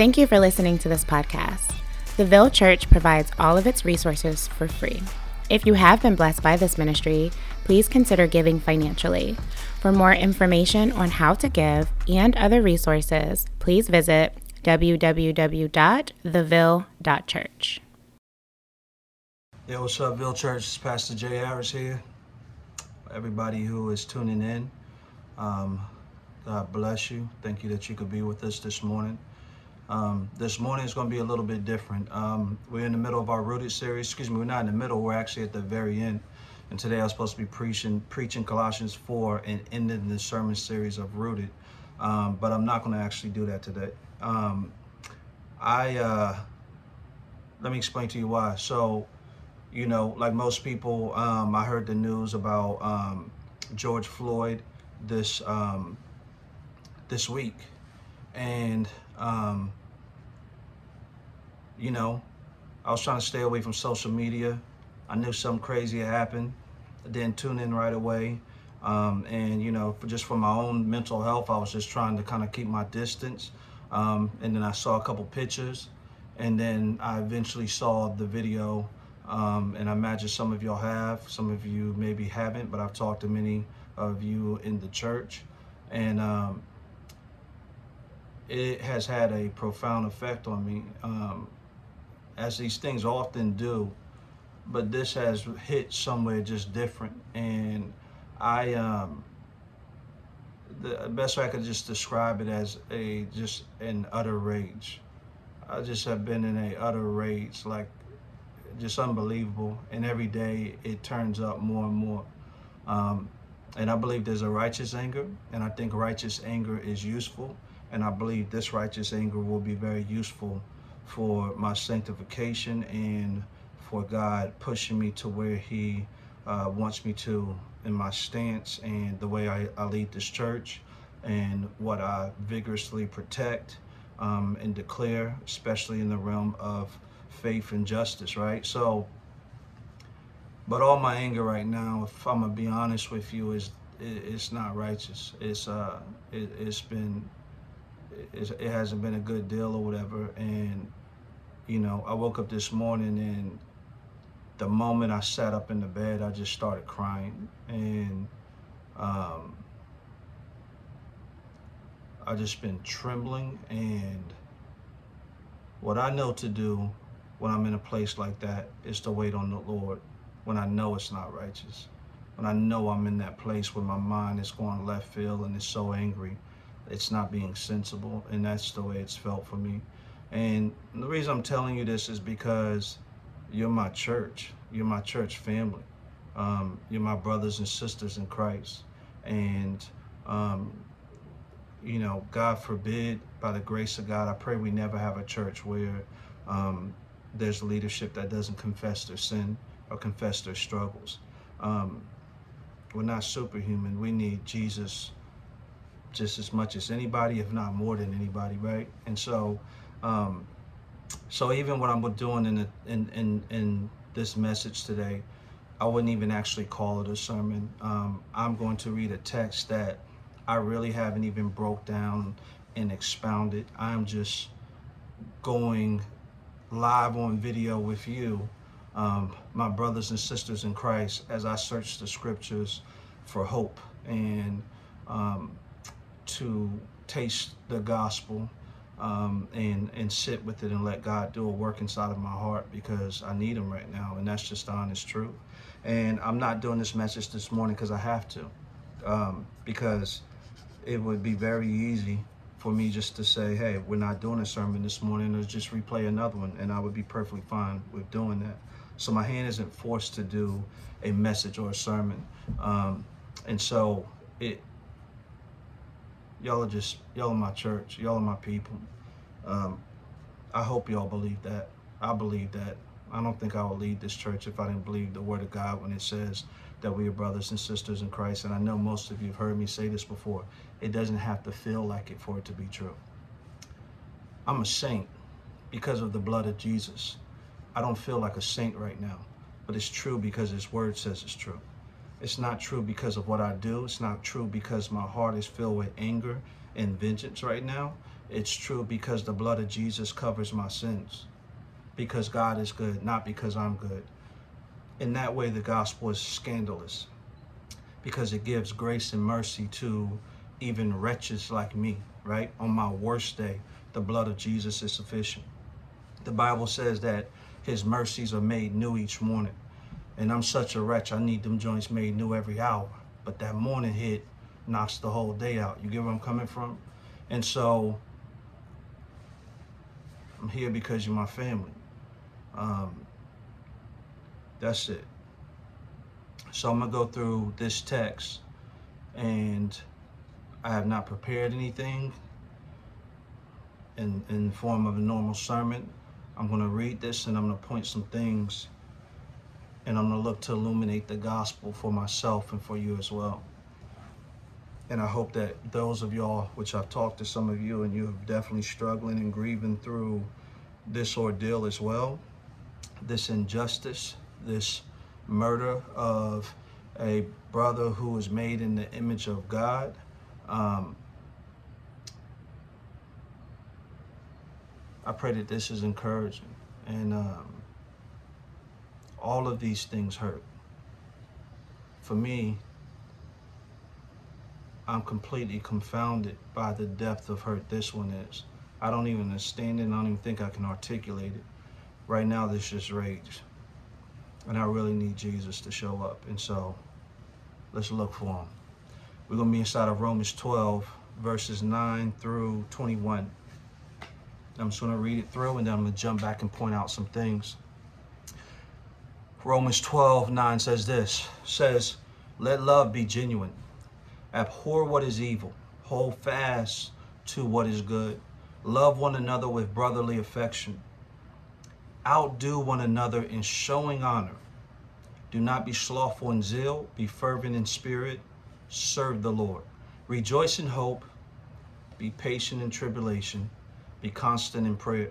Thank you for listening to this podcast. The Ville Church provides all of its resources for free. If you have been blessed by this ministry, please consider giving financially. For more information on how to give and other resources, please visit www.theville.church. Hey, what's up, Ville Church? It's Pastor Jay Harris here. Everybody who is tuning in, um, God bless you. Thank you that you could be with us this morning. Um, this morning is going to be a little bit different. Um, we're in the middle of our Rooted series. Excuse me, we're not in the middle. We're actually at the very end. And today I was supposed to be preaching preaching Colossians 4 and ending the sermon series of Rooted. Um, but I'm not going to actually do that today. Um, I uh, let me explain to you why. So, you know, like most people, um, I heard the news about um, George Floyd this this week, and um, you know, I was trying to stay away from social media. I knew something crazy had happened. I didn't tune in right away. Um, and, you know, for just for my own mental health, I was just trying to kind of keep my distance. Um, and then I saw a couple pictures. And then I eventually saw the video. Um, and I imagine some of y'all have, some of you maybe haven't, but I've talked to many of you in the church. And um, it has had a profound effect on me. As these things often do, but this has hit somewhere just different. And I, um, the best way I could just describe it as a just an utter rage. I just have been in a utter rage, like just unbelievable. And every day it turns up more and more. Um, and I believe there's a righteous anger, and I think righteous anger is useful. And I believe this righteous anger will be very useful for my sanctification and for God pushing me to where He uh, wants me to in my stance and the way I, I lead this church and what I vigorously protect um, and declare, especially in the realm of faith and justice, right? So, but all my anger right now, if I'm gonna be honest with you, is it's not righteous. It's uh, it, has been, it, it hasn't been a good deal or whatever, and you know, I woke up this morning and the moment I sat up in the bed, I just started crying. And um, I just been trembling. And what I know to do when I'm in a place like that is to wait on the Lord when I know it's not righteous. When I know I'm in that place where my mind is going left field and it's so angry, it's not being sensible. And that's the way it's felt for me. And the reason I'm telling you this is because you're my church. You're my church family. Um, you're my brothers and sisters in Christ. And, um, you know, God forbid, by the grace of God, I pray we never have a church where um, there's leadership that doesn't confess their sin or confess their struggles. Um, we're not superhuman. We need Jesus just as much as anybody, if not more than anybody, right? And so, um, so even what I'm doing in, the, in, in, in this message today, I wouldn't even actually call it a sermon. Um, I'm going to read a text that I really haven't even broke down and expounded. I'm just going live on video with you, um, my brothers and sisters in Christ, as I search the scriptures for hope and um, to taste the gospel um, and and sit with it and let God do a work inside of my heart because I need Him right now, and that's just the honest truth. And I'm not doing this message this morning because I have to, um, because it would be very easy for me just to say, "Hey, we're not doing a sermon this morning," or just replay another one, and I would be perfectly fine with doing that. So my hand isn't forced to do a message or a sermon, um, and so it y'all are just y'all are my church. Y'all are my people. Um, i hope y'all believe that. I believe that. I don't think i would lead this church if i didn't believe the word of god when it says that we are brothers and sisters in christ. And i know most of you have heard me say this before. It doesn't have to feel like it for it to be true. I'm a saint because of the blood of jesus. I don't feel like a saint right now but it's true because his word says it's true it's not true because of what I do. It's not true because my heart is filled with anger and vengeance right now, it's true because the blood of Jesus covers my sins. Because God is good, not because I'm good. In that way, the gospel is scandalous because it gives grace and mercy to even wretches like me, right? On my worst day, the blood of Jesus is sufficient. The Bible says that his mercies are made new each morning. And I'm such a wretch, I need them joints made new every hour. But that morning hit knocks the whole day out. You get where I'm coming from? And so I'm here because you're my family. Um, that's it. So I'm going to go through this text and I have not prepared anything in, in the form of a normal sermon. I'm going to read this and I'm going to point some things and I'm going to look to illuminate the gospel for myself and for you as well. And I hope that those of y'all, which I've talked to some of you, and you have definitely struggling and grieving through this ordeal as well, this injustice, this murder of a brother who was made in the image of God. Um, I pray that this is encouraging. And um, all of these things hurt. For me, I'm completely confounded by the depth of hurt this one is. I don't even understand it. I don't even think I can articulate it. Right now, this just rage. And I really need Jesus to show up. And so let's look for him. We're going to be inside of Romans 12, verses 9 through 21. I'm just going to read it through and then I'm going to jump back and point out some things. Romans 12, 9 says this, says, let love be genuine. Abhor what is evil. Hold fast to what is good. Love one another with brotherly affection. Outdo one another in showing honor. Do not be slothful in zeal. Be fervent in spirit. Serve the Lord. Rejoice in hope. Be patient in tribulation. Be constant in prayer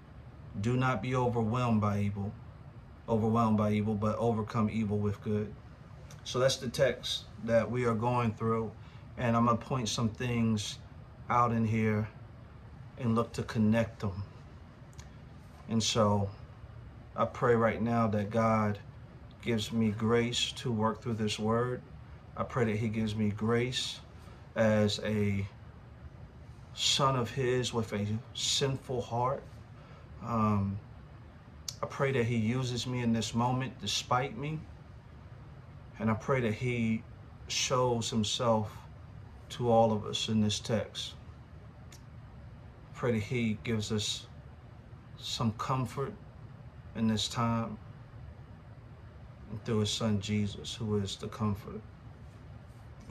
Do not be overwhelmed by evil, overwhelmed by evil, but overcome evil with good. So that's the text that we are going through. And I'm going to point some things out in here and look to connect them. And so I pray right now that God gives me grace to work through this word. I pray that He gives me grace as a son of His with a sinful heart um, I pray that he uses me in this moment despite me. And I pray that he shows himself to all of us in this text. I pray that he gives us some comfort in this time and through his son Jesus, who is the comforter.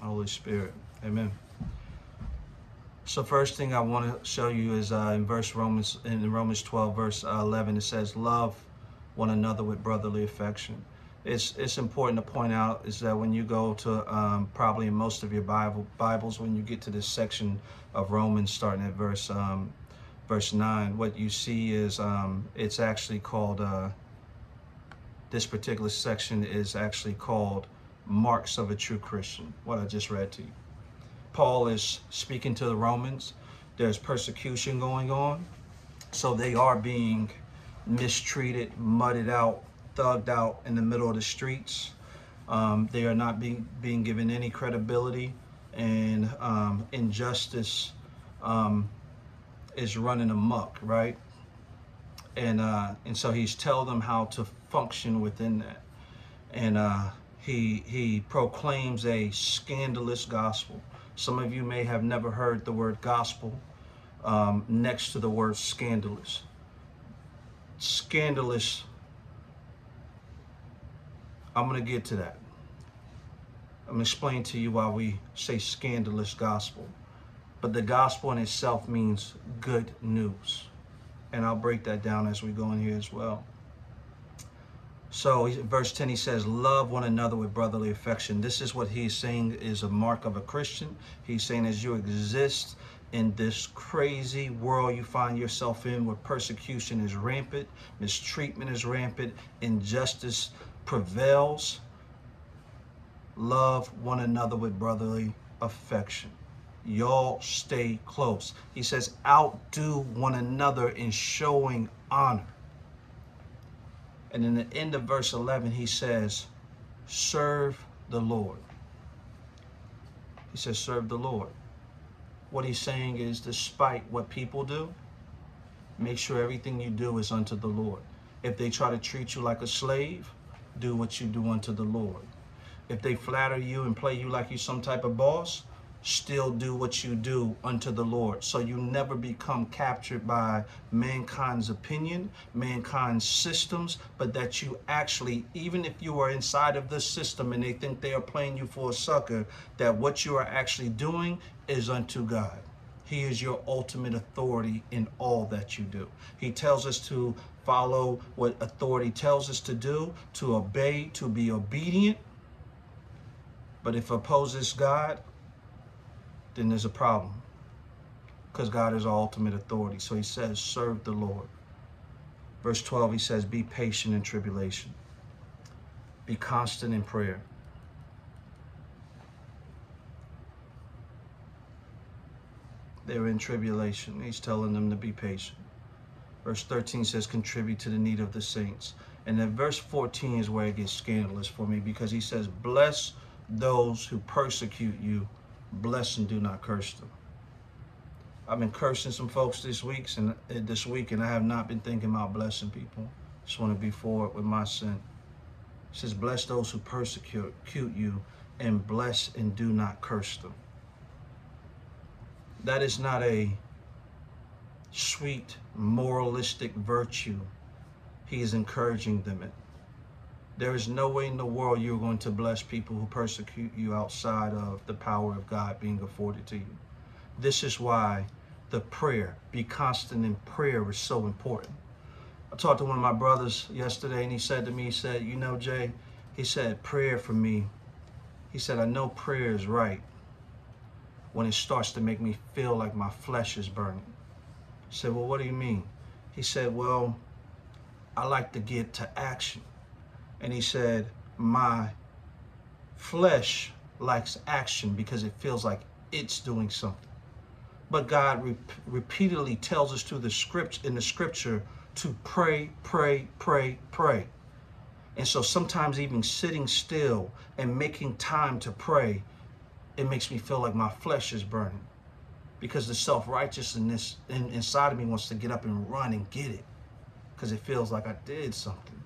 Holy Spirit. Amen. So first thing I want to show you is uh, in verse Romans in Romans 12 verse uh, 11 it says love one another with brotherly affection. It's it's important to point out is that when you go to um, probably in most of your Bible Bibles when you get to this section of Romans starting at verse um, verse 9 what you see is um, it's actually called uh, this particular section is actually called marks of a true Christian what I just read to you. Paul is speaking to the Romans. There's persecution going on. So they are being mistreated, mudded out, thugged out in the middle of the streets. Um, they are not being, being given any credibility and um, injustice um, is running amok, right? And uh, and so he's telling them how to function within that, and uh, he he proclaims a scandalous gospel. Some of you may have never heard the word gospel um, next to the word scandalous. Scandalous. I'm going to get to that. I'm going to explain to you why we say scandalous gospel. But the gospel in itself means good news. And I'll break that down as we go in here as well. So, verse 10, he says, Love one another with brotherly affection. This is what he's saying is a mark of a Christian. He's saying, as you exist in this crazy world you find yourself in, where persecution is rampant, mistreatment is rampant, injustice prevails, love one another with brotherly affection. Y'all stay close. He says, outdo one another in showing honor. And in the end of verse 11, he says, serve the Lord. He says, serve the Lord. What he's saying is, despite what people do, make sure everything you do is unto the Lord. If they try to treat you like a slave, do what you do unto the Lord. If they flatter you and play you like you're some type of boss, still do what you do unto the Lord. So you never become captured by mankind's opinion, mankind's systems, but that you actually, even if you are inside of this system and they think they are playing you for a sucker, that what you are actually doing is unto God. He is your ultimate authority in all that you do. He tells us to follow what authority tells us to do, to obey, to be obedient. But if opposes God, then there's a problem because God is our ultimate authority. So he says, serve the Lord. Verse 12, he says, be patient in tribulation, be constant in prayer. They're in tribulation. He's telling them to be patient. Verse 13 says, contribute to the need of the saints. And then verse 14 is where it gets scandalous for me because he says, bless those who persecute you bless and do not curse them. I've been cursing some folks this week and uh, this week, and I have not been thinking about blessing people. Just want to be forward with my sin. It says, bless those who persecute you, and bless and do not curse them. That is not a sweet moralistic virtue he is encouraging them in. There is no way in the world you're going to bless people who persecute you outside of the power of God being afforded to you. This is why the prayer, be constant in prayer, is so important. I talked to one of my brothers yesterday and he said to me, he said, You know, Jay, he said, prayer for me. He said, I know prayer is right when it starts to make me feel like my flesh is burning. I said, Well, what do you mean? He said, Well, I like to get to action and he said, My flesh likes action because it feels like it's doing something. But God re- repeatedly tells us through the script in the scripture to pray, pray, pray, pray. And so sometimes even sitting still and making time to pray, it makes me feel like my flesh is burning because the self-righteousness in, inside of me wants to get up and run and get it because it feels like I did something.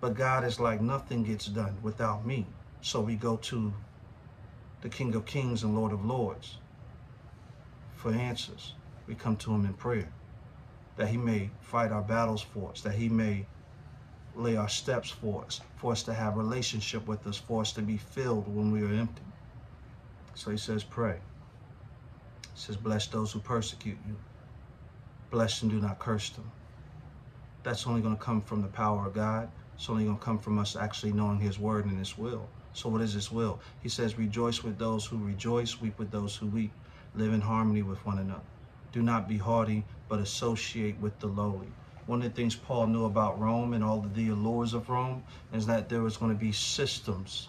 But God is like, nothing gets done without me. So we go to the King of Kings and Lord of Lords for answers. We come to him in prayer that he may fight our battles for us, that he may lay our steps for us, for us to have relationship with us, for us to be filled when we are empty. So he says, pray. He says, bless those who persecute you. Bless and do not curse them. That's only going to come from the power of God. It's only going to come from us actually knowing his word and his will. So what is his will? He says, rejoice with those who rejoice, weep with those who weep. Live in harmony with one another. Do not be haughty, but associate with the lowly. One of the things Paul knew about Rome and all of the allures of Rome is that there was going to be systems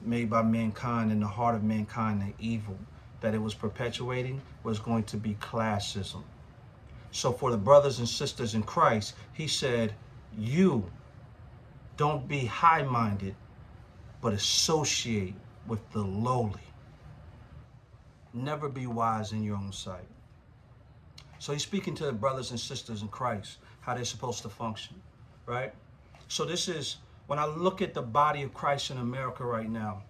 made by mankind in the heart of mankind and evil that it was perpetuating was going to be classism. So for the brothers and sisters in Christ, he said, you don't be high minded, but associate with the lowly. never be wise in your own sight. So he's speaking to the brothers and sisters in Christ, how they're supposed to function, right? So this is, when I look at the body of Christ in America right now,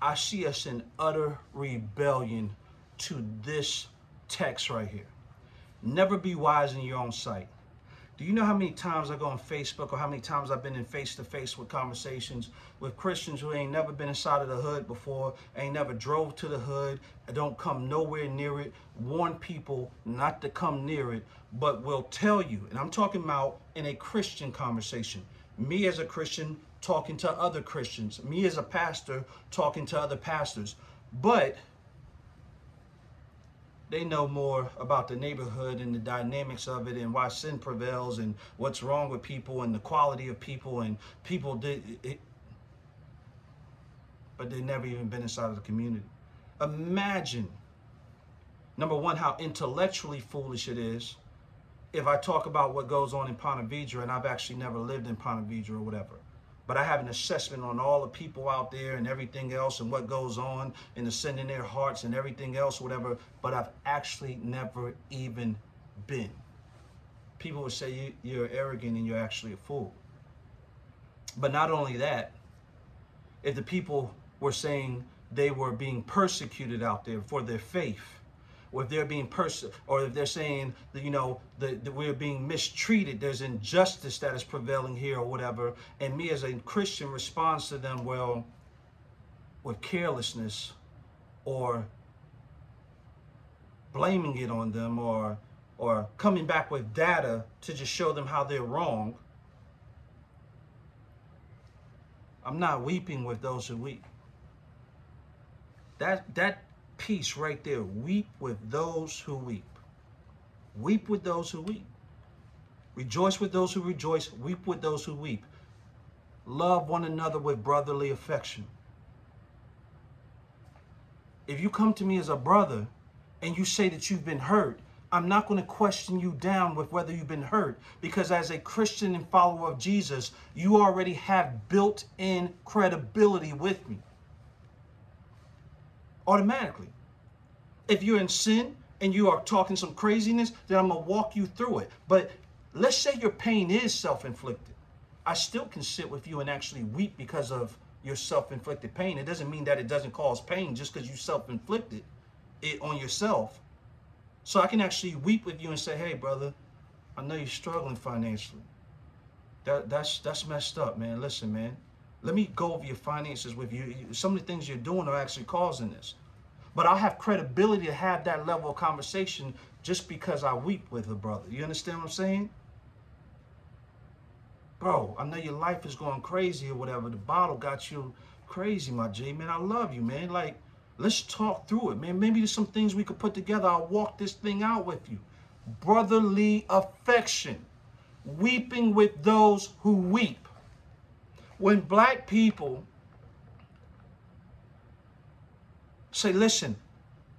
I see us in utter rebellion to this text right here. Never be wise in your own sight. Do you know how many times I go on Facebook or how many times I've been in face to face with conversations with Christians who ain't never been inside of the hood before, ain't never drove to the hood, don't come nowhere near it, warn people not to come near it, but will tell you, and I'm talking about in a Christian conversation, me as a Christian talking to other Christians, me as a pastor talking to other pastors, but they know more about the neighborhood and the dynamics of it and why sin prevails and what's wrong with people and the quality of people and people did it but they've never even been inside of the community. Imagine number one how intellectually foolish it is if i talk about what goes on in ponte vedra and i've actually never lived in ponte vedra or whatever but I have an assessment on all the people out there and everything else and what goes on and the sin in their hearts and everything else, whatever. But I've actually never even been. People would say you, are arrogant and you're actually a fool. But not only that, if the people were saying they were being persecuted out there for their faith, or if they're being pers- or if they're saying that you know that, we're being mistreated there's injustice that is prevailing here or whatever. And me as a christian responds to them well with carelessness or blaming it on them or or coming back with data to just show them how they're wrong i'm not weeping with those who weep. That that piece right there. Weep with those who weep. Weep with those who weep. Rejoice with those who rejoice. Weep with those who weep. Love one another with brotherly affection. If you come to me as a brother and you say that you've been hurt, I'm not going to question you down with whether you've been hurt because as a Christian and follower of Jesus, you already have built in credibility with me automatically. If you're in sin and you are talking some craziness, then I'm going to walk you through it. But let's say your pain is self inflicted. I still can sit with you and actually weep because of your self inflicted pain. It doesn't mean that it doesn't cause pain just because you self inflicted it on yourself. So I can actually weep with you and say, hey, brother, I know you're struggling financially. That, that's, that's messed up, man. Listen, man. Let me go over your finances with you. Some of the things you're doing are actually causing this. But I have credibility to have that level of conversation just because I weep with a brother. You understand what I'm saying? Bro, I know your life is going crazy or whatever. The bottle got you crazy, my G. Man, I love you, man. Like, let's talk through it, man. Maybe there's some things we could put together. I'll walk this thing out with you. Brotherly affection. Weeping with those who weep when black people say, listen,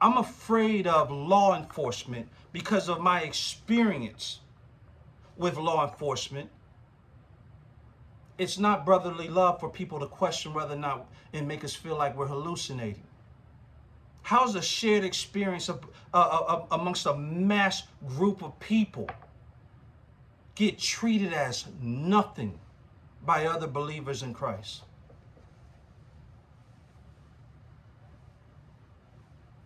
I'm afraid of law enforcement because of my experience with law enforcement. It's not brotherly love for people to question whether or not and make us feel like we're hallucinating. How's a shared experience of, uh, uh, amongst a mass group of people get treated as nothing by other believers in Christ.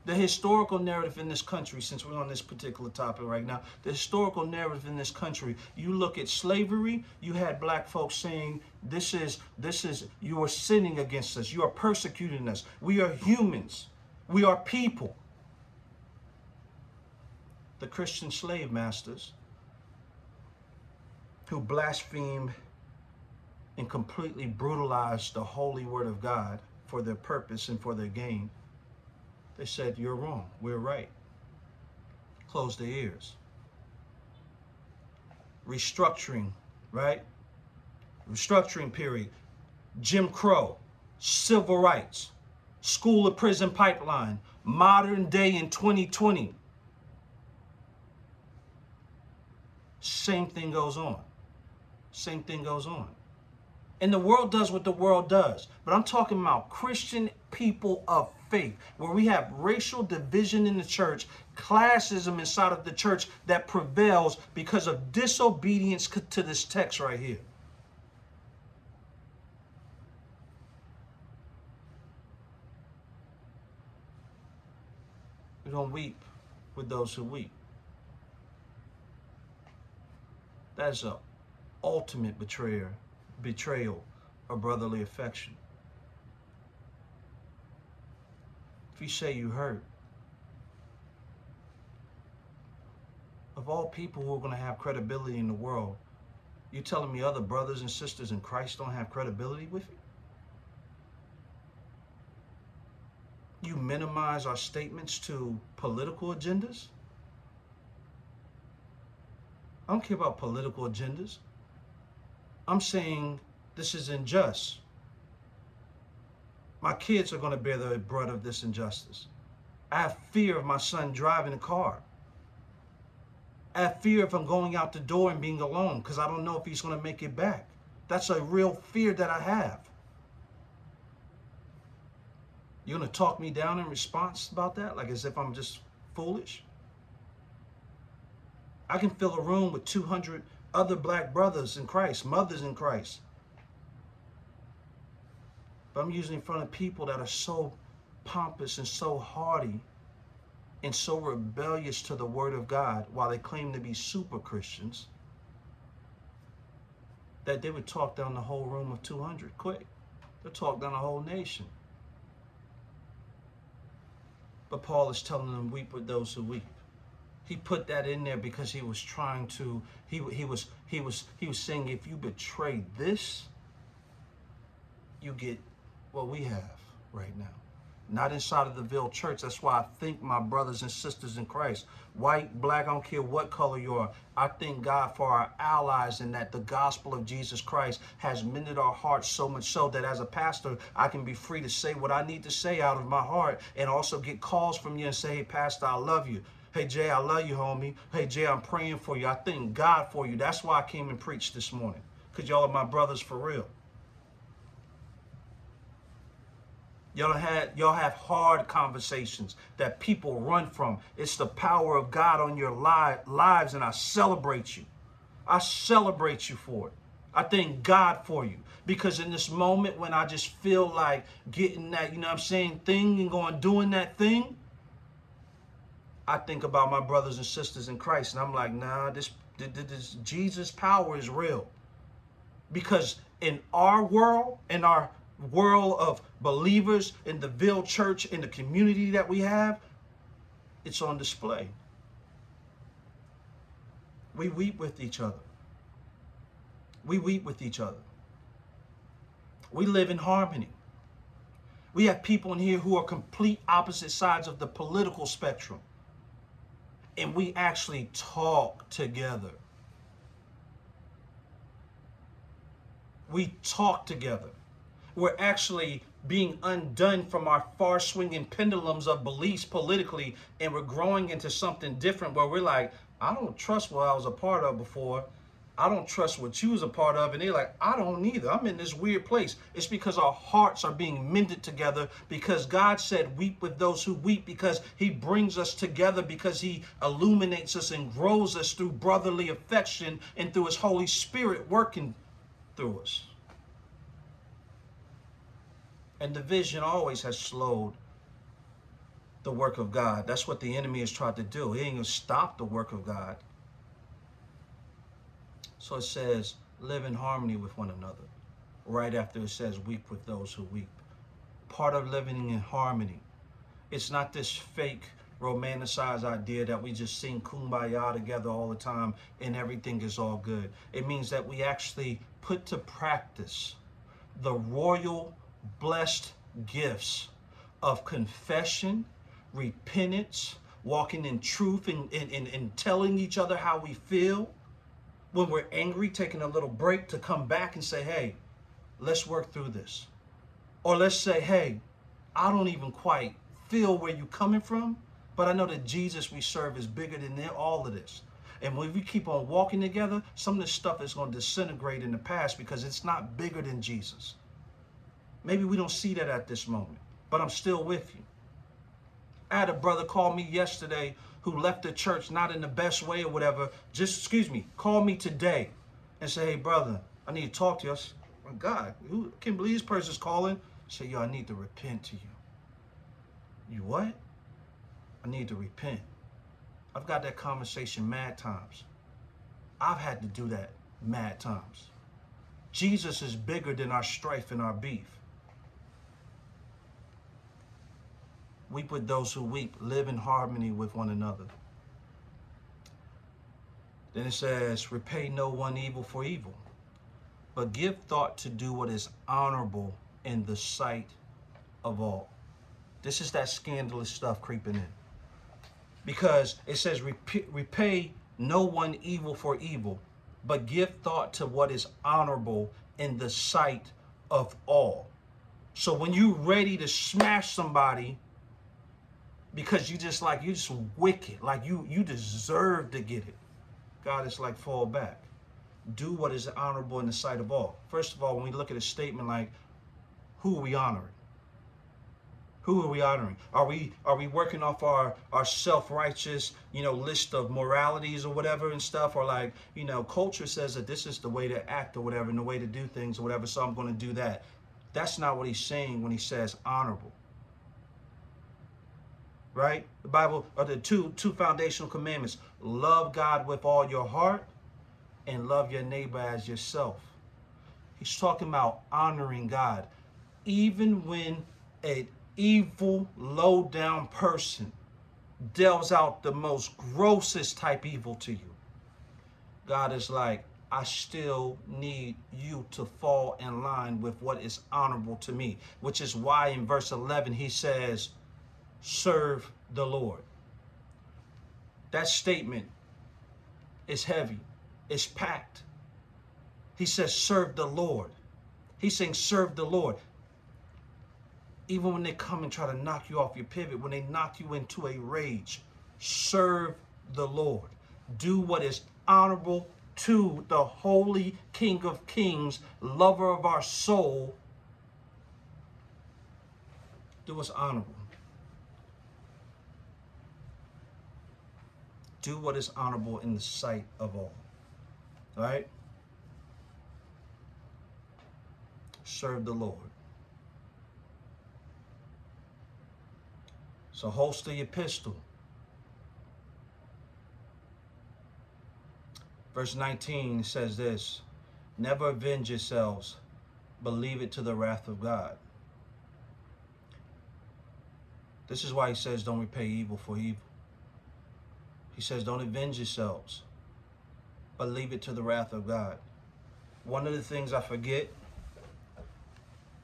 The historical narrative in this country, since we're on this particular topic right now, the historical narrative in this country, you look at slavery, you had black folks saying, this is, this is, you are sinning against us, you are persecuting us. We are humans, we are people. The Christian slave masters who blasphemed and completely brutalized the holy word of God for their purpose and for their gain, they said, You're wrong. We're right. Close their ears. Restructuring, right? Restructuring period. Jim Crow, civil rights, school to prison pipeline, modern day in 2020. Same thing goes on. Same thing goes on. And the world does what the world does. But I'm talking about Christian people of faith, where we have racial division in the church, classism inside of the church that prevails because of disobedience to this text right here. We don't weep with those who weep. That's a ultimate betrayer, betrayal or brotherly affection. If you say you hurt, of all people who are going to have credibility in the world, you telling me other brothers and sisters in Christ don't have credibility with you? You minimize our statements to political agendas? I don't care about political agendas. I'm saying this is unjust. My kids are going to bear the brunt of this injustice. I have fear of my son driving a car. I have fear if I'm going out the door and being alone because I don't know if he's going to make it back. That's a real fear that I have. You're going to talk me down in response about that, like as if I'm just foolish? I can fill a room with 200 other black brothers in Christ, mothers in Christ. But I'm usually in front of people that are so pompous and so haughty and so rebellious to the word of God while they claim to be super Christians that they would talk down the whole room of 200 quick. They'll talk down the whole nation. But Paul is telling them, weep with those who weep he put that in there because he was trying to he he was he was he was saying if you betray this you get what we have right now. Not inside of the Ville church. That's why i think my brothers and sisters in christ white black i don't care what color you are i thank god for our allies and that the gospel of jesus christ has mended our hearts so much so that as a pastor i can be free to say what i need to say out of my heart and also get calls from you and say hey pastor i love you Hey, Jay, I love you, homie. Hey, Jay, I'm praying for you. I thank God for you. That's why I came and preached this morning, because y'all are my brothers for real. Y'all had y'all have hard conversations that people run from. It's the power of God on your li- lives, and I celebrate you. I celebrate you for it. I thank God for you. Because in this moment when I just feel like getting that, you know what I'm saying, thing and going doing that thing, I think about my brothers and sisters in Christ, and I'm like, nah, this, this Jesus power is real. Because in our world, in our world of believers, in the Ville Church, in the community that we have, it's on display. We weep with each other. We weep with each other. We live in harmony. We have people in here who are complete opposite sides of the political spectrum and we actually talk together. We talk together. We're actually being undone from our far swinging pendulums of beliefs politically, and we're growing into something different where we're like, I don't trust what I was a part of before. I don't trust what you was a part of. And they're like, I don't either. I'm in this weird place. It's because our hearts are being mended together because God said, weep with those who weep because he brings us together because he illuminates us and grows us through brotherly affection and through his Holy Spirit working through us. And division always has slowed the work of God. That's what the enemy has tried to do. He ain't gonna stop the work of God. So it says, live in harmony with one another. Right after it says, weep with those who weep. Part of living in harmony. It's not this fake romanticized idea that we just sing kumbaya together all the time and everything is all good. It means that we actually put to practice the royal blessed gifts of confession, repentance, walking in truth and, and, and, and telling each other how we feel, when we're angry, taking a little break to come back and say, hey, let's work through this. Or let's say, hey, I don't even quite feel where you're coming from, but I know that Jesus we serve is bigger than all of this. And when we keep on walking together, some of this stuff is going to disintegrate in the past because it's not bigger than Jesus. Maybe we don't see that at this moment, but I'm still with you. I had a brother call me yesterday who left the church not in the best way or whatever. Just, excuse me, call me today and say, hey, brother, I need to talk to you. Said, my God, who can't believe this person's calling? Say, yo, I need to repent to you. You what? I need to repent. I've got that conversation mad times. I've had to do that mad times. Jesus is bigger than our strife and our beef. Weep with those who weep. Live in harmony with one another. Then it says, repay no one evil for evil, but give thought to do what is honorable in the sight of all. This is that scandalous stuff creeping in. Because it says, repay, no one evil for evil, but give thought to what is honorable in the sight of all. So when you're ready to smash somebody, because you just like you just wicked. Like you you deserve to get it. God is like fall back. Do what is honorable in the sight of all. First of all when we look at a statement like who are we honoring? Who are we honoring? Are we are we working off our our self-righteous you know list of moralities or whatever and stuff? Or like you know culture says that this is the way to act or whatever and the way to do things or whatever so i'm going to do that. That's not what he's saying when he says honorable right? The Bible are the two two foundational commandments. Love God with all your heart and love your neighbor as yourself. He's talking about honoring God. Even when an evil, low down person delves out the most grossest type evil to you, God is like, I still need you to fall in line with what is honorable to me, which is why in verse 11 he says, serve the Lord. That statement is heavy, it's packed. He says, serve the Lord. He's saying, serve the Lord. Even when they come and try to knock you off your pivot, when they knock you into a rage, serve the Lord. Do what is honorable to the holy King of Kings, lover of our soul. Do what's honorable. Do what is honorable in the sight of all. Right? Serve the Lord. So holster your pistol. Verse 19 says this Never avenge yourselves, but leave it to the wrath of God. This is why he says, Don't repay evil for evil. He says, Don't avenge yourselves, but leave it to the wrath of God. One of the things I forget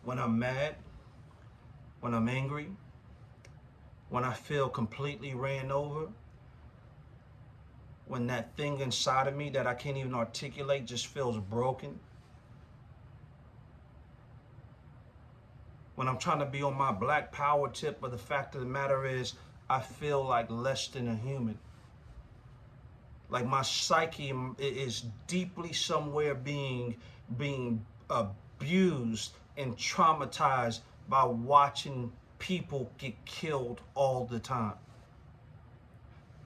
when I'm mad, when I'm angry, when I feel completely ran over, when that thing inside of me that I can't even articulate just feels broken. When I'm trying to be on my black power tip, but the fact of the matter is, I feel like less than a human. Like my psyche is deeply somewhere being being abused and traumatized by watching people get killed all the time.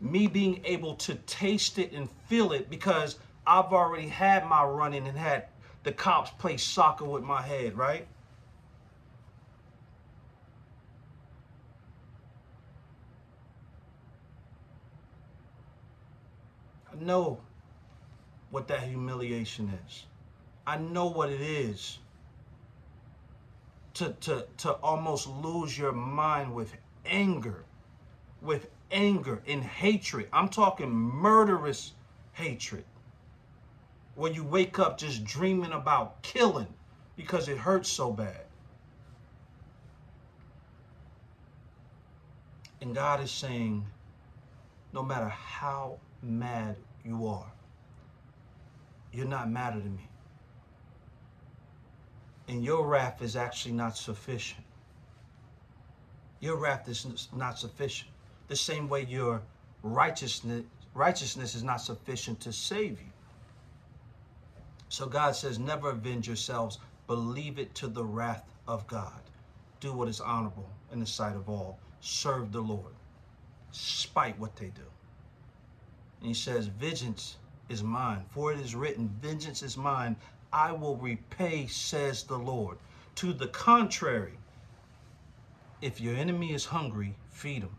Me being able to taste it and feel it because I've already had my running and had the cops play soccer with my head, right? Know what that humiliation is. I know what it is to, to, to almost lose your mind with anger, with anger and hatred. I'm talking murderous hatred. Where you wake up just dreaming about killing because it hurts so bad. And God is saying, no matter how mad you are. You're not madder than me. And your wrath is actually not sufficient. Your wrath is not sufficient. The same way your righteousness righteousness is not sufficient to save you. So God says, never avenge yourselves, believe it to the wrath of God. Do what is honorable in the sight of all. Serve the Lord, spite what they do. And he says, vengeance is mine, for it is written, vengeance is mine. I will repay, says the Lord. To the contrary, if your enemy is hungry, feed him.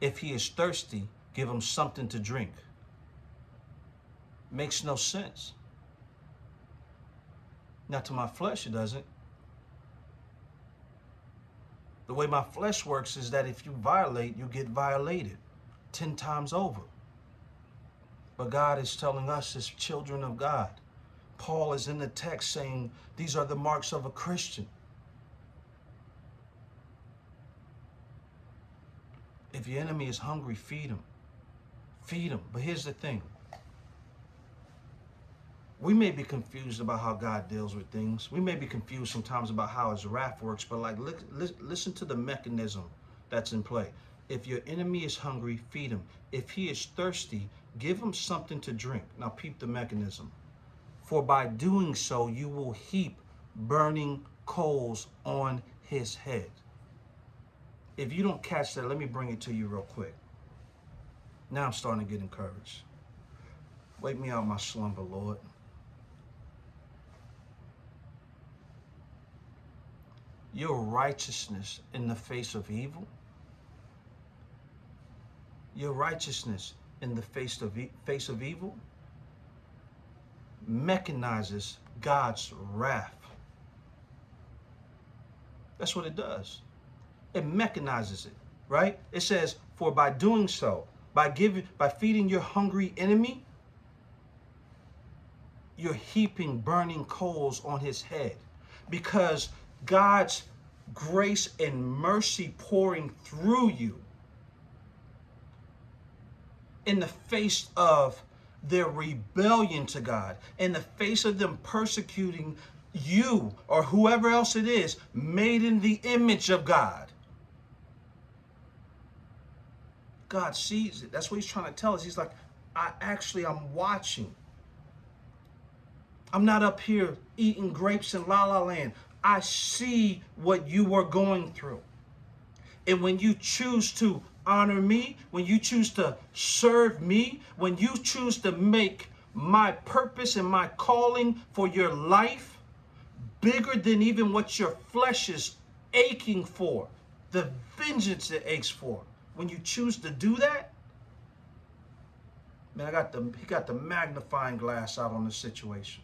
If he is thirsty, give him something to drink. Makes no sense. Not to my flesh, it doesn't. The way my flesh works is that if you violate, you get violated 10 times over. But God is telling us as children of God. Paul is in the text saying these are the marks of a Christian. If your enemy is hungry, feed him. Feed him. But here's the thing we may be confused about how God deals with things. We may be confused sometimes about how his wrath works, but like li- li- listen to the mechanism that's in play. If your enemy is hungry, feed him. If he is thirsty, give him something to drink. Now peep the mechanism. For by doing so, you will heap burning coals on his head. If you don't catch that, let me bring it to you real quick. Now I'm starting to get encouraged. Wake me out my slumber, Lord. Your righteousness in the face of evil, your righteousness in the face of, e- face of evil mechanizes God's wrath. That's what it does it mechanizes it, right? It says, for by doing so, by giving, by feeding your hungry enemy, you're heaping burning coals on his head because God's grace and mercy pouring through you in the face of their rebellion to God, in the face of them persecuting you or whoever else it is made in the image of God. God sees it. That's what he's trying to tell us. He's like, I actually, I'm watching. I'm not up here eating grapes in La La Land. I see what you are going through. And when you choose to honor me, when you choose to serve me, when you choose to make my purpose and my calling for your life bigger than even what your flesh is aching for, the vengeance it aches for, when you choose to do that, man, I got the he got the magnifying glass out on the situation.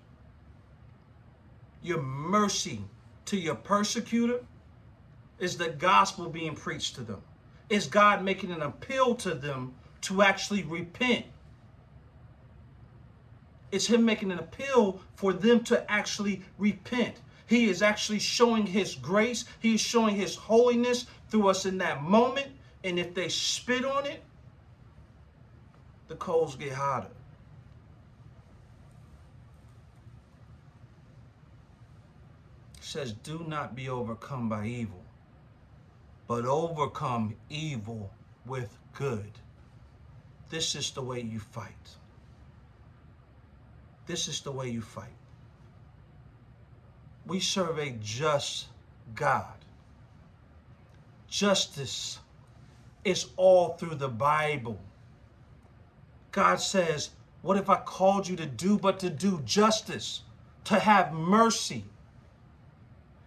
Your mercy to your persecutor is the gospel being preached to them. Is God making an appeal to them to actually repent? It's him making an appeal for them to actually repent. He is actually showing his grace. He is showing his holiness through us in that moment and if they spit on it, the coals get hotter. Says, Do not be overcome by evil, but overcome evil with good. This is the way you fight. This is the way you fight. We serve a just God. Justice it's all through the Bible. God says, What if I called you to do but to do justice, to have mercy?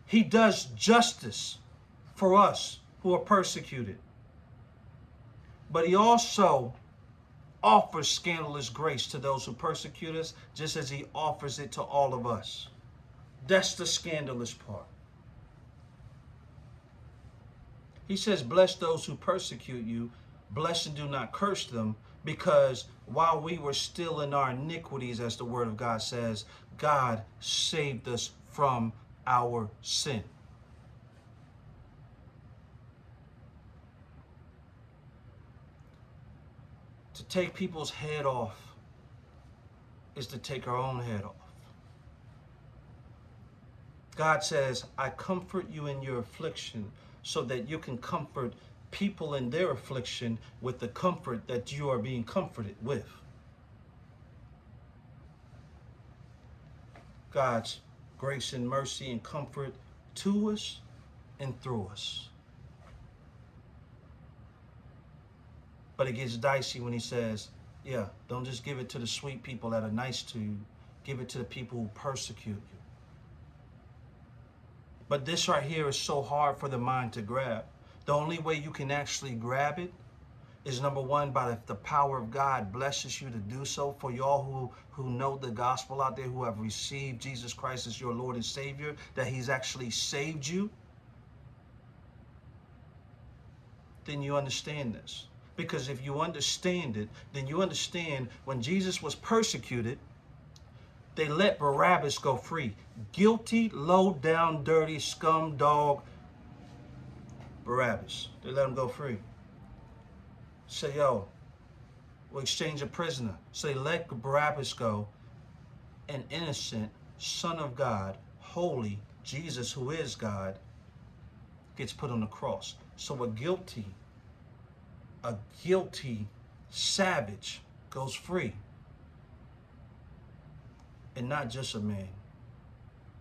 He does justice for us who are persecuted. But He also offers scandalous grace to those who persecute us, just as He offers it to all of us. That's the scandalous part. He says, Bless those who persecute you, bless and do not curse them, because while we were still in our iniquities, as the word of God says, God saved us from our sin. Take people's head off is to take our own head off. God says, I comfort you in your affliction so that you can comfort people in their affliction with the comfort that you are being comforted with. God's grace and mercy and comfort to us and through us. But it gets dicey when he says, yeah, don't just give it to the sweet people that are nice to you. Give it to the people who persecute you. But this right here is so hard for the mind to grab. The only way you can actually grab it is number one, by the, the power of God blesses you to do so. For y'all who, who know the gospel out there, who have received Jesus Christ as your Lord and Savior, that He's actually saved you, then you understand this. Because if you understand it, then you understand when Jesus was persecuted, they let Barabbas go free. Guilty, low down, dirty, scum dog Barabbas. They let him go free. Say, yo, we'll exchange a prisoner. Say, let Barabbas go. An innocent son of God, holy Jesus, who is God, gets put on the cross. So a guilty, a guilty savage goes free. And not just a man,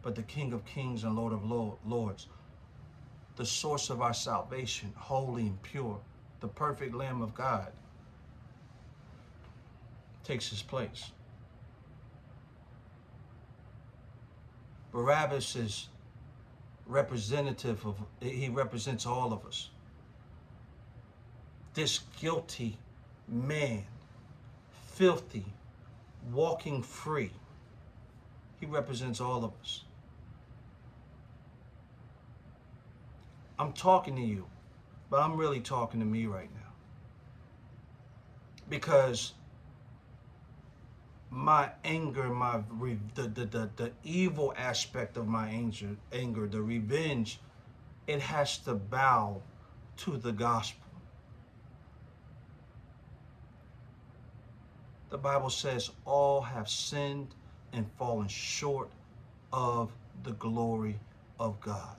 but the King of Kings and Lord of Lords, the source of our salvation, holy and pure, the perfect Lamb of God, takes his place. Barabbas is representative of, he represents all of us. This guilty man, filthy, walking free, he represents all of us. I'm talking to you, but I'm really talking to me right now. Because my anger, my the, the, the, the evil aspect of my anger, anger, the revenge, it has to bow to the gospel. The Bible says all have sinned and fallen short of the glory of God.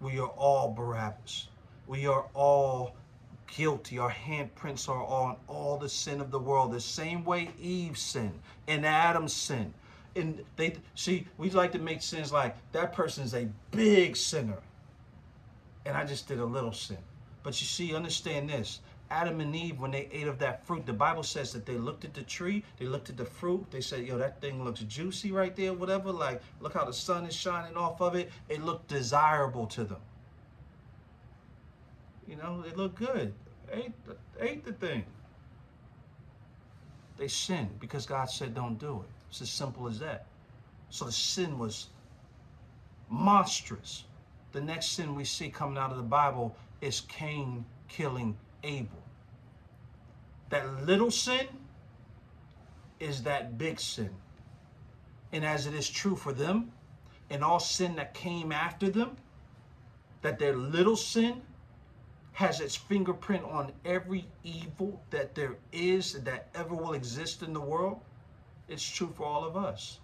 We are all Barabbas. We are all guilty. Our handprints are on all the sin of the world. The same way Eve sinned and Adam sinned. And they see, we like to make sins like that person is a big sinner. And I just did a little sin. But you see, understand this. Adam and Eve, when they ate of that fruit, the Bible says that they looked at the tree, they looked at the fruit, they said, yo, that thing looks juicy right there, whatever. Like, look how the sun is shining off of it. It looked desirable to them. You know, it looked good. Ate the, ate the thing. They sinned because God said don't do it. It's as simple as that. So the sin was monstrous. The next sin we see coming out of the Bible is Cain killing Abel. That little sin is that big sin. And as it is true for them, and all sin that came after them, that their little sin has its fingerprint on every evil that there is that ever will exist in the world, it's true for all of us.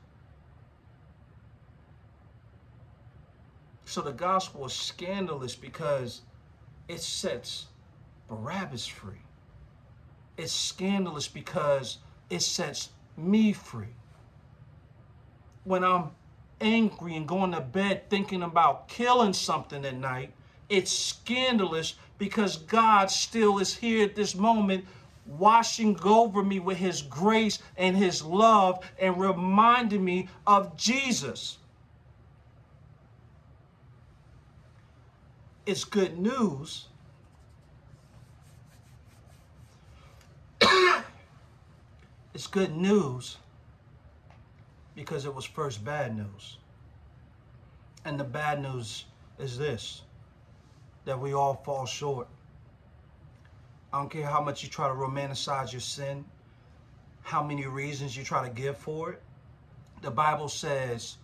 So the gospel is scandalous because it sets Barabbas free. It's scandalous because it sets me free. When I'm angry and going to bed thinking about killing something at night, it's scandalous because God still is here at this moment washing over me with his grace and his love and reminding me of Jesus. It's good news it's good news because it was first bad news. And the bad news is this that we all fall short. I don't care how much you try to romanticize your sin, how many reasons you try to give for it. The Bible says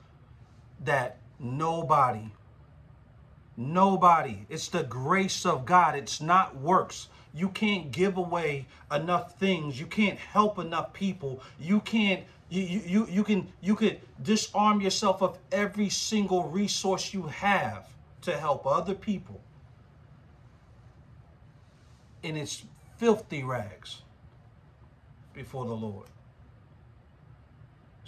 that nobody, nobody, it's the grace of God, it's not works you can't give away enough things. You can't help enough people. You can't you, you, you can you could disarm yourself of every single resource you have to help other people. In its filthy rags before the Lord.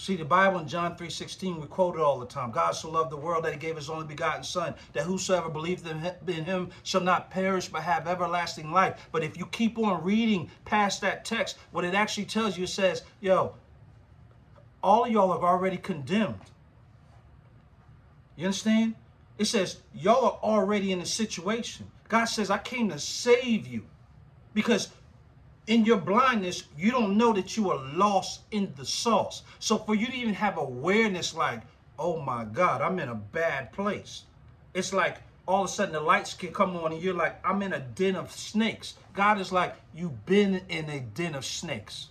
See, the Bible in John 3.16, we quote it all the time. God so loved the world that he gave his only begotten son, that whosoever believeth in him shall not perish but have everlasting life. But if you keep on reading past that text, what it actually tells you, says, yo, all of y'all are already condemned. You understand? It says, y'all are already in a situation. God says, I came to save you. Because in your blindness, you don't know that you are lost in the sauce. So for you to even have awareness like, oh my God, I'm in a bad place. It's like all of a sudden the lights can come on and you're like, I'm in a den of snakes. God is like, you've been in a den of snakes.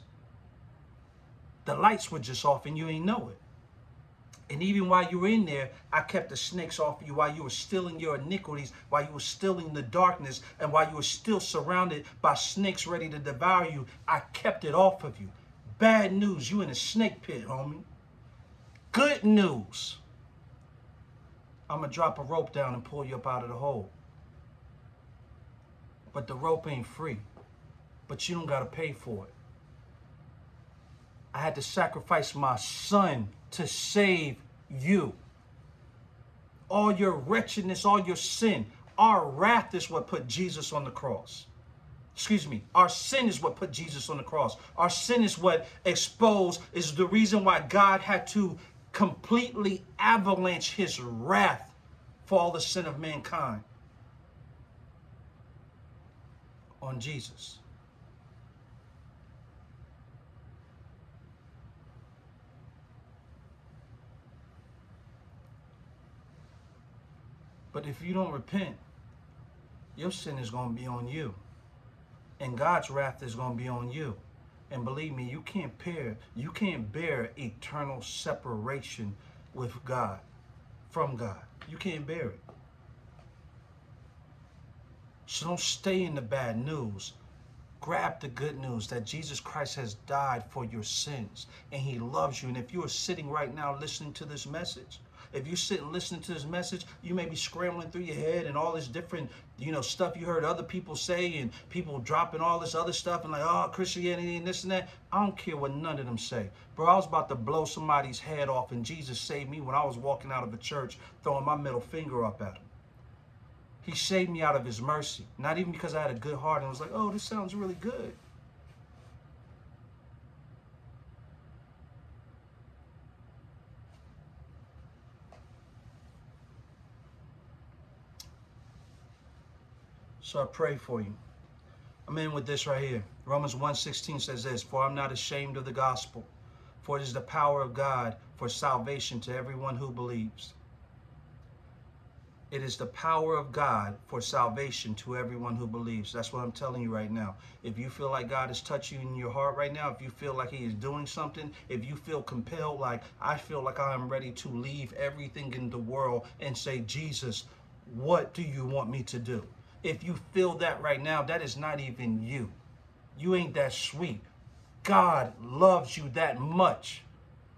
The lights were just off and you ain't know it. And even while you were in there, I kept the snakes off you while you were still in your iniquities, while you were still in the darkness, and while you were still surrounded by snakes ready to devour you. I kept it off of you. Bad news, you in a snake pit, homie. Good news. I'm going to drop a rope down and pull you up out of the hole. But the rope ain't free. But you don't got to pay for it. I had to sacrifice my son to save you. All your wretchedness, all your sin, our wrath is what put Jesus on the cross. Excuse me, our sin is what put Jesus on the cross. Our sin is what exposed, is the reason why God had to completely avalanche his wrath for all the sin of mankind on Jesus. But if you don't repent, your sin is going to be on you. And God's wrath is going to be on you. And believe me, you can't bear, you can't bear eternal separation with God, from God. You can't bear it. So don't stay in the bad news. Grab the good news that Jesus Christ has died for your sins and he loves you. And if you are sitting right now listening to this message, if you're sitting listening to this message, you may be scrambling through your head and all this different, you know, stuff you heard other people say and people dropping all this other stuff and like, oh, Christianity and this and that. I don't care what none of them say. Bro, I was about to blow somebody's head off and Jesus saved me when I was walking out of a church throwing my middle finger up at him. He saved me out of his mercy. Not even because I had a good heart and was like, oh, this sounds really good. So I pray for you. I'm in with this right here. Romans 1.16 says this, For I'm not ashamed of the gospel, for it is the power of God for salvation to everyone who believes. It is the power of God for salvation to everyone who believes. That's what I'm telling you right now. If you feel like God is touching you in your heart right now, if you feel like he is doing something, if you feel compelled, like I feel like I am ready to leave everything in the world and say, Jesus, what do you want me to do? If you feel that right now, that is not even you. You ain't that sweet. God loves you that much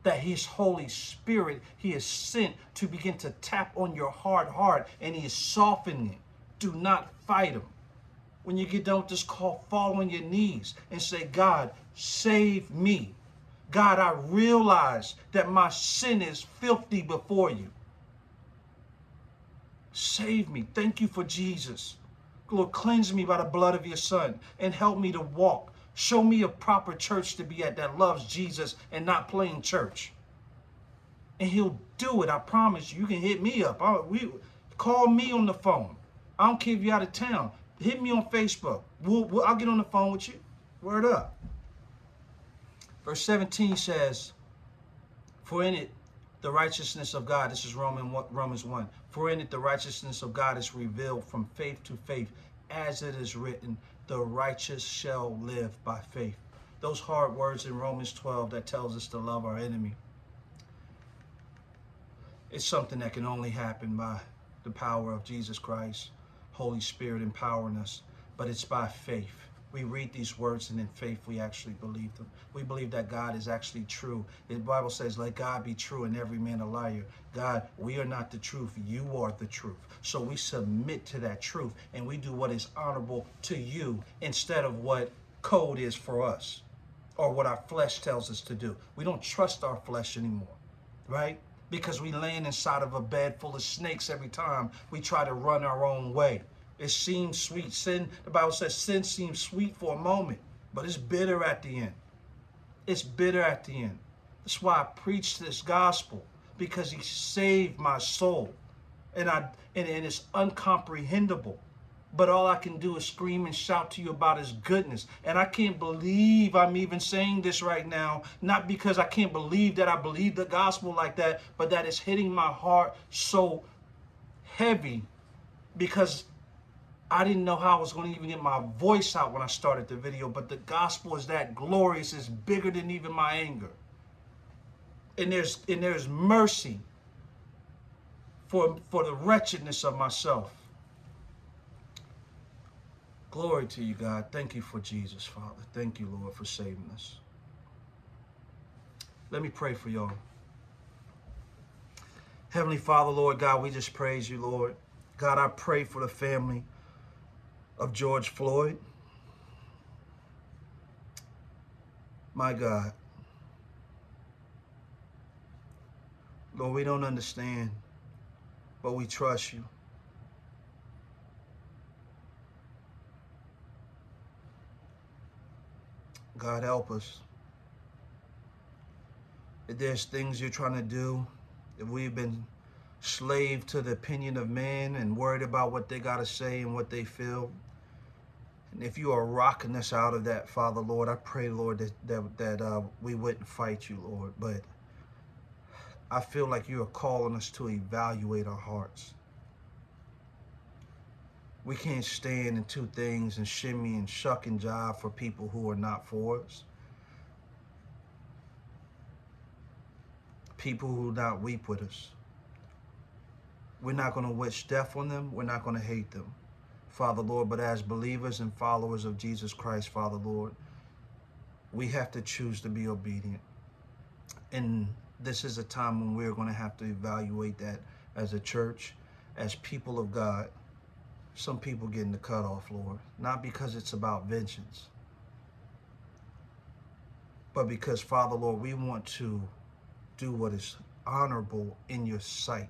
that his Holy Spirit he has sent to begin to tap on your hard heart and he is softening it. Do not fight him. When you get done with this call, fall on your knees and say, God, save me. God, I realize that my sin is filthy before you. Save me. Thank you for Jesus. Lord, cleanse me by the blood of your son and help me to walk. Show me a proper church to be at that loves Jesus and not playing church. And he'll do it. I promise you. You can hit me up. I, we, call me on the phone. I don't care if you're out of town. Hit me on Facebook. We'll, we'll, I'll get on the phone with you. Word up. Verse 17 says, For in it the righteousness of God, this is Roman, Romans 1, for in it the righteousness of God is revealed from faith to faith, as it is written, the righteous shall live by faith. Those hard words in Romans 12 that tells us to love our enemy. It's something that can only happen by the power of Jesus Christ, Holy Spirit empowering us, but it's by faith. We read these words and in faith we actually believe them. We believe that God is actually true. The Bible says, let God be true and every man a liar. God, we are not the truth. You are the truth. So we submit to that truth and we do what is honorable to you instead of what code is for us or what our flesh tells us to do. We don't trust our flesh anymore, right? Because we land inside of a bed full of snakes every time we try to run our own way. It seems sweet. Sin, the Bible says sin seems sweet for a moment, but it's bitter at the end. It's bitter at the end. That's why I preach this gospel, because he saved my soul. And I and, and it's uncomprehendable. But all I can do is scream and shout to you about his goodness. And I can't believe I'm even saying this right now, not because I can't believe that I believe the gospel like that, but that it's hitting my heart so heavy because I didn't know how I was going to even get my voice out when I started the video, but the gospel is that glorious, it's bigger than even my anger. And there's and there's mercy for for the wretchedness of myself. Glory to you, God. Thank you for Jesus, Father. Thank you, Lord, for saving us. Let me pray for y'all. Heavenly Father, Lord God, we just praise you, Lord. God, I pray for the family of George Floyd. My God. Lord, we don't understand, but we trust you. God, help us. If there's things you're trying to do, if we've been slave to the opinion of men and worried about what they got to say and what they feel, and if you are rocking us out of that, Father, Lord, I pray, Lord, that, that, that uh, we wouldn't fight you, Lord. But I feel like you are calling us to evaluate our hearts. We can't stand in two things and shimmy and shuck and jive for people who are not for us. People who do not weep with us. We're not going to wish death on them. We're not going to hate them. Father Lord, but as believers and followers of Jesus Christ, Father Lord, we have to choose to be obedient. And this is a time when we're going to have to evaluate that as a church, as people of God. Some people getting the cutoff, Lord, not because it's about vengeance, but because, Father Lord, we want to do what is honorable in your sight.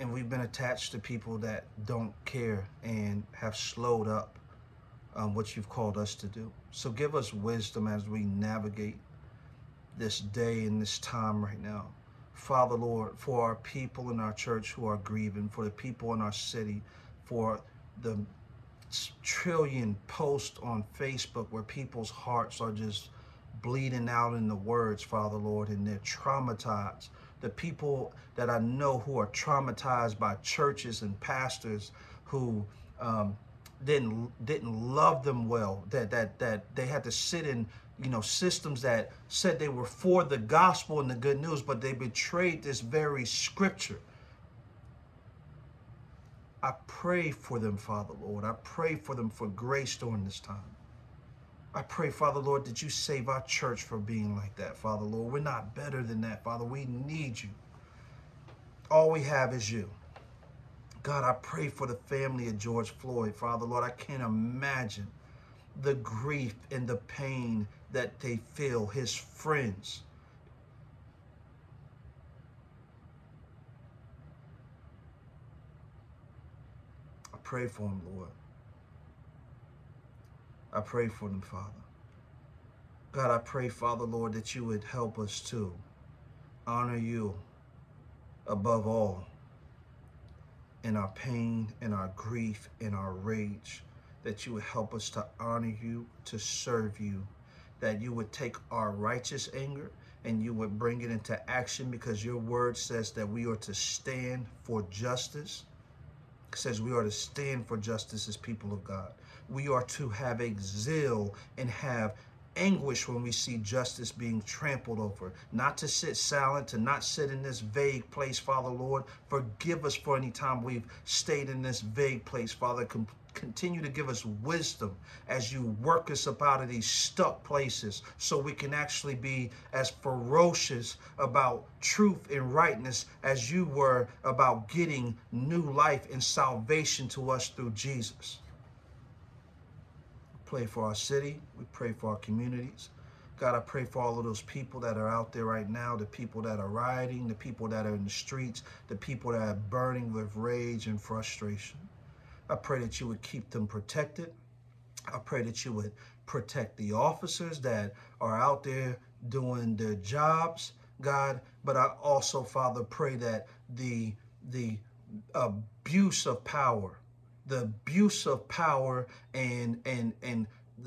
And we've been attached to people that don't care and have slowed up um, what you've called us to do. So give us wisdom as we navigate this day and this time right now. Father, Lord, for our people in our church who are grieving, for the people in our city, for the trillion posts on Facebook where people's hearts are just bleeding out in the words, Father, Lord, and they're traumatized the people that I know who are traumatized by churches and pastors who um, didn't didn't love them well. That that that they had to sit in you know systems that said they were for the gospel and the good news, but they betrayed this very scripture. I pray for them, Father Lord. I pray for them for grace during this time. I pray, Father Lord, that you save our church from being like that, Father Lord. We're not better than that, Father. We need you. All we have is you. God, I pray for the family of George Floyd, Father Lord. I can't imagine the grief and the pain that they feel, his friends. I pray for him, Lord. I pray for them, Father. God, I pray, Father, Lord, that you would help us to honor you above all in our pain, in our grief, in our rage, that you would help us to honor you, to serve you, that you would take our righteous anger and you would bring it into action because your word says that we are to stand for justice. It says we are to stand for justice as people of God we are to have a zeal and have anguish when we see justice being trampled over. Not to sit silent, to not sit in this vague place, Father Lord. Forgive us for any time we've stayed in this vague place, Father. Com- continue to give us wisdom as you work us up out of these stuck places so we can actually be as ferocious about truth and rightness as you were about getting new life and salvation to us through Jesus. Pray for our city. We pray for our communities. God, I pray for all of those people that are out there right now, the people that are rioting, the people that are in the streets, the people that are burning with rage and frustration. I pray that you would keep them protected. I pray that you would protect the officers that are out there doing their jobs, God. But I also, Father, pray that the the abuse of power, the abuse of power and and and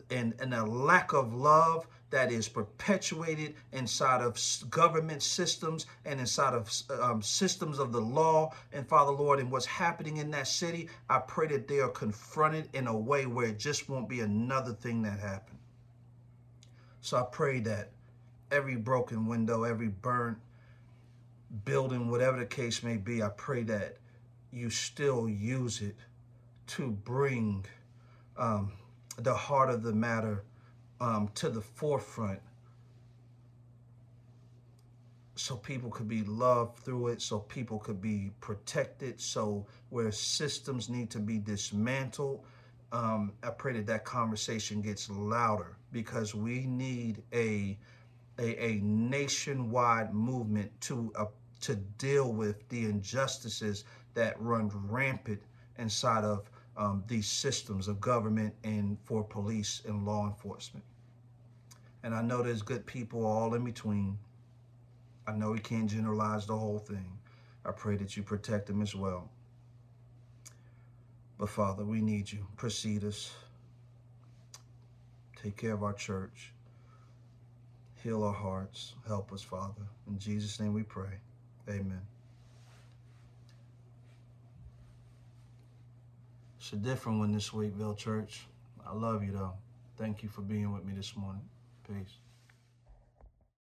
and, and a lack of love that is perpetuated inside of government systems and inside of um, systems of the law and Father Lord and what's happening in that city, I pray that they are confronted in a way where it just won't be another thing that happened. So I pray that every broken window, every burnt building, whatever the case may be, I pray that you still use it to bring um, the heart of the matter um, to the forefront so people could be loved through it, so people could be protected, so where systems need to be dismantled, um, I pray that that conversation gets louder because we need a a, a nationwide movement to uh, to deal with the injustices that run rampant inside of um, these systems of government and for police and law enforcement. And I know there's good people all in between. I know we can't generalize the whole thing. I pray that you protect them as well. But Father, we need you. Precede us. Take care of our church. Heal our hearts. Help us, Father. In Jesus' name we pray. Amen. It's a different one this week, Ville Church. I love you, though. Thank you for being with me this morning. Peace.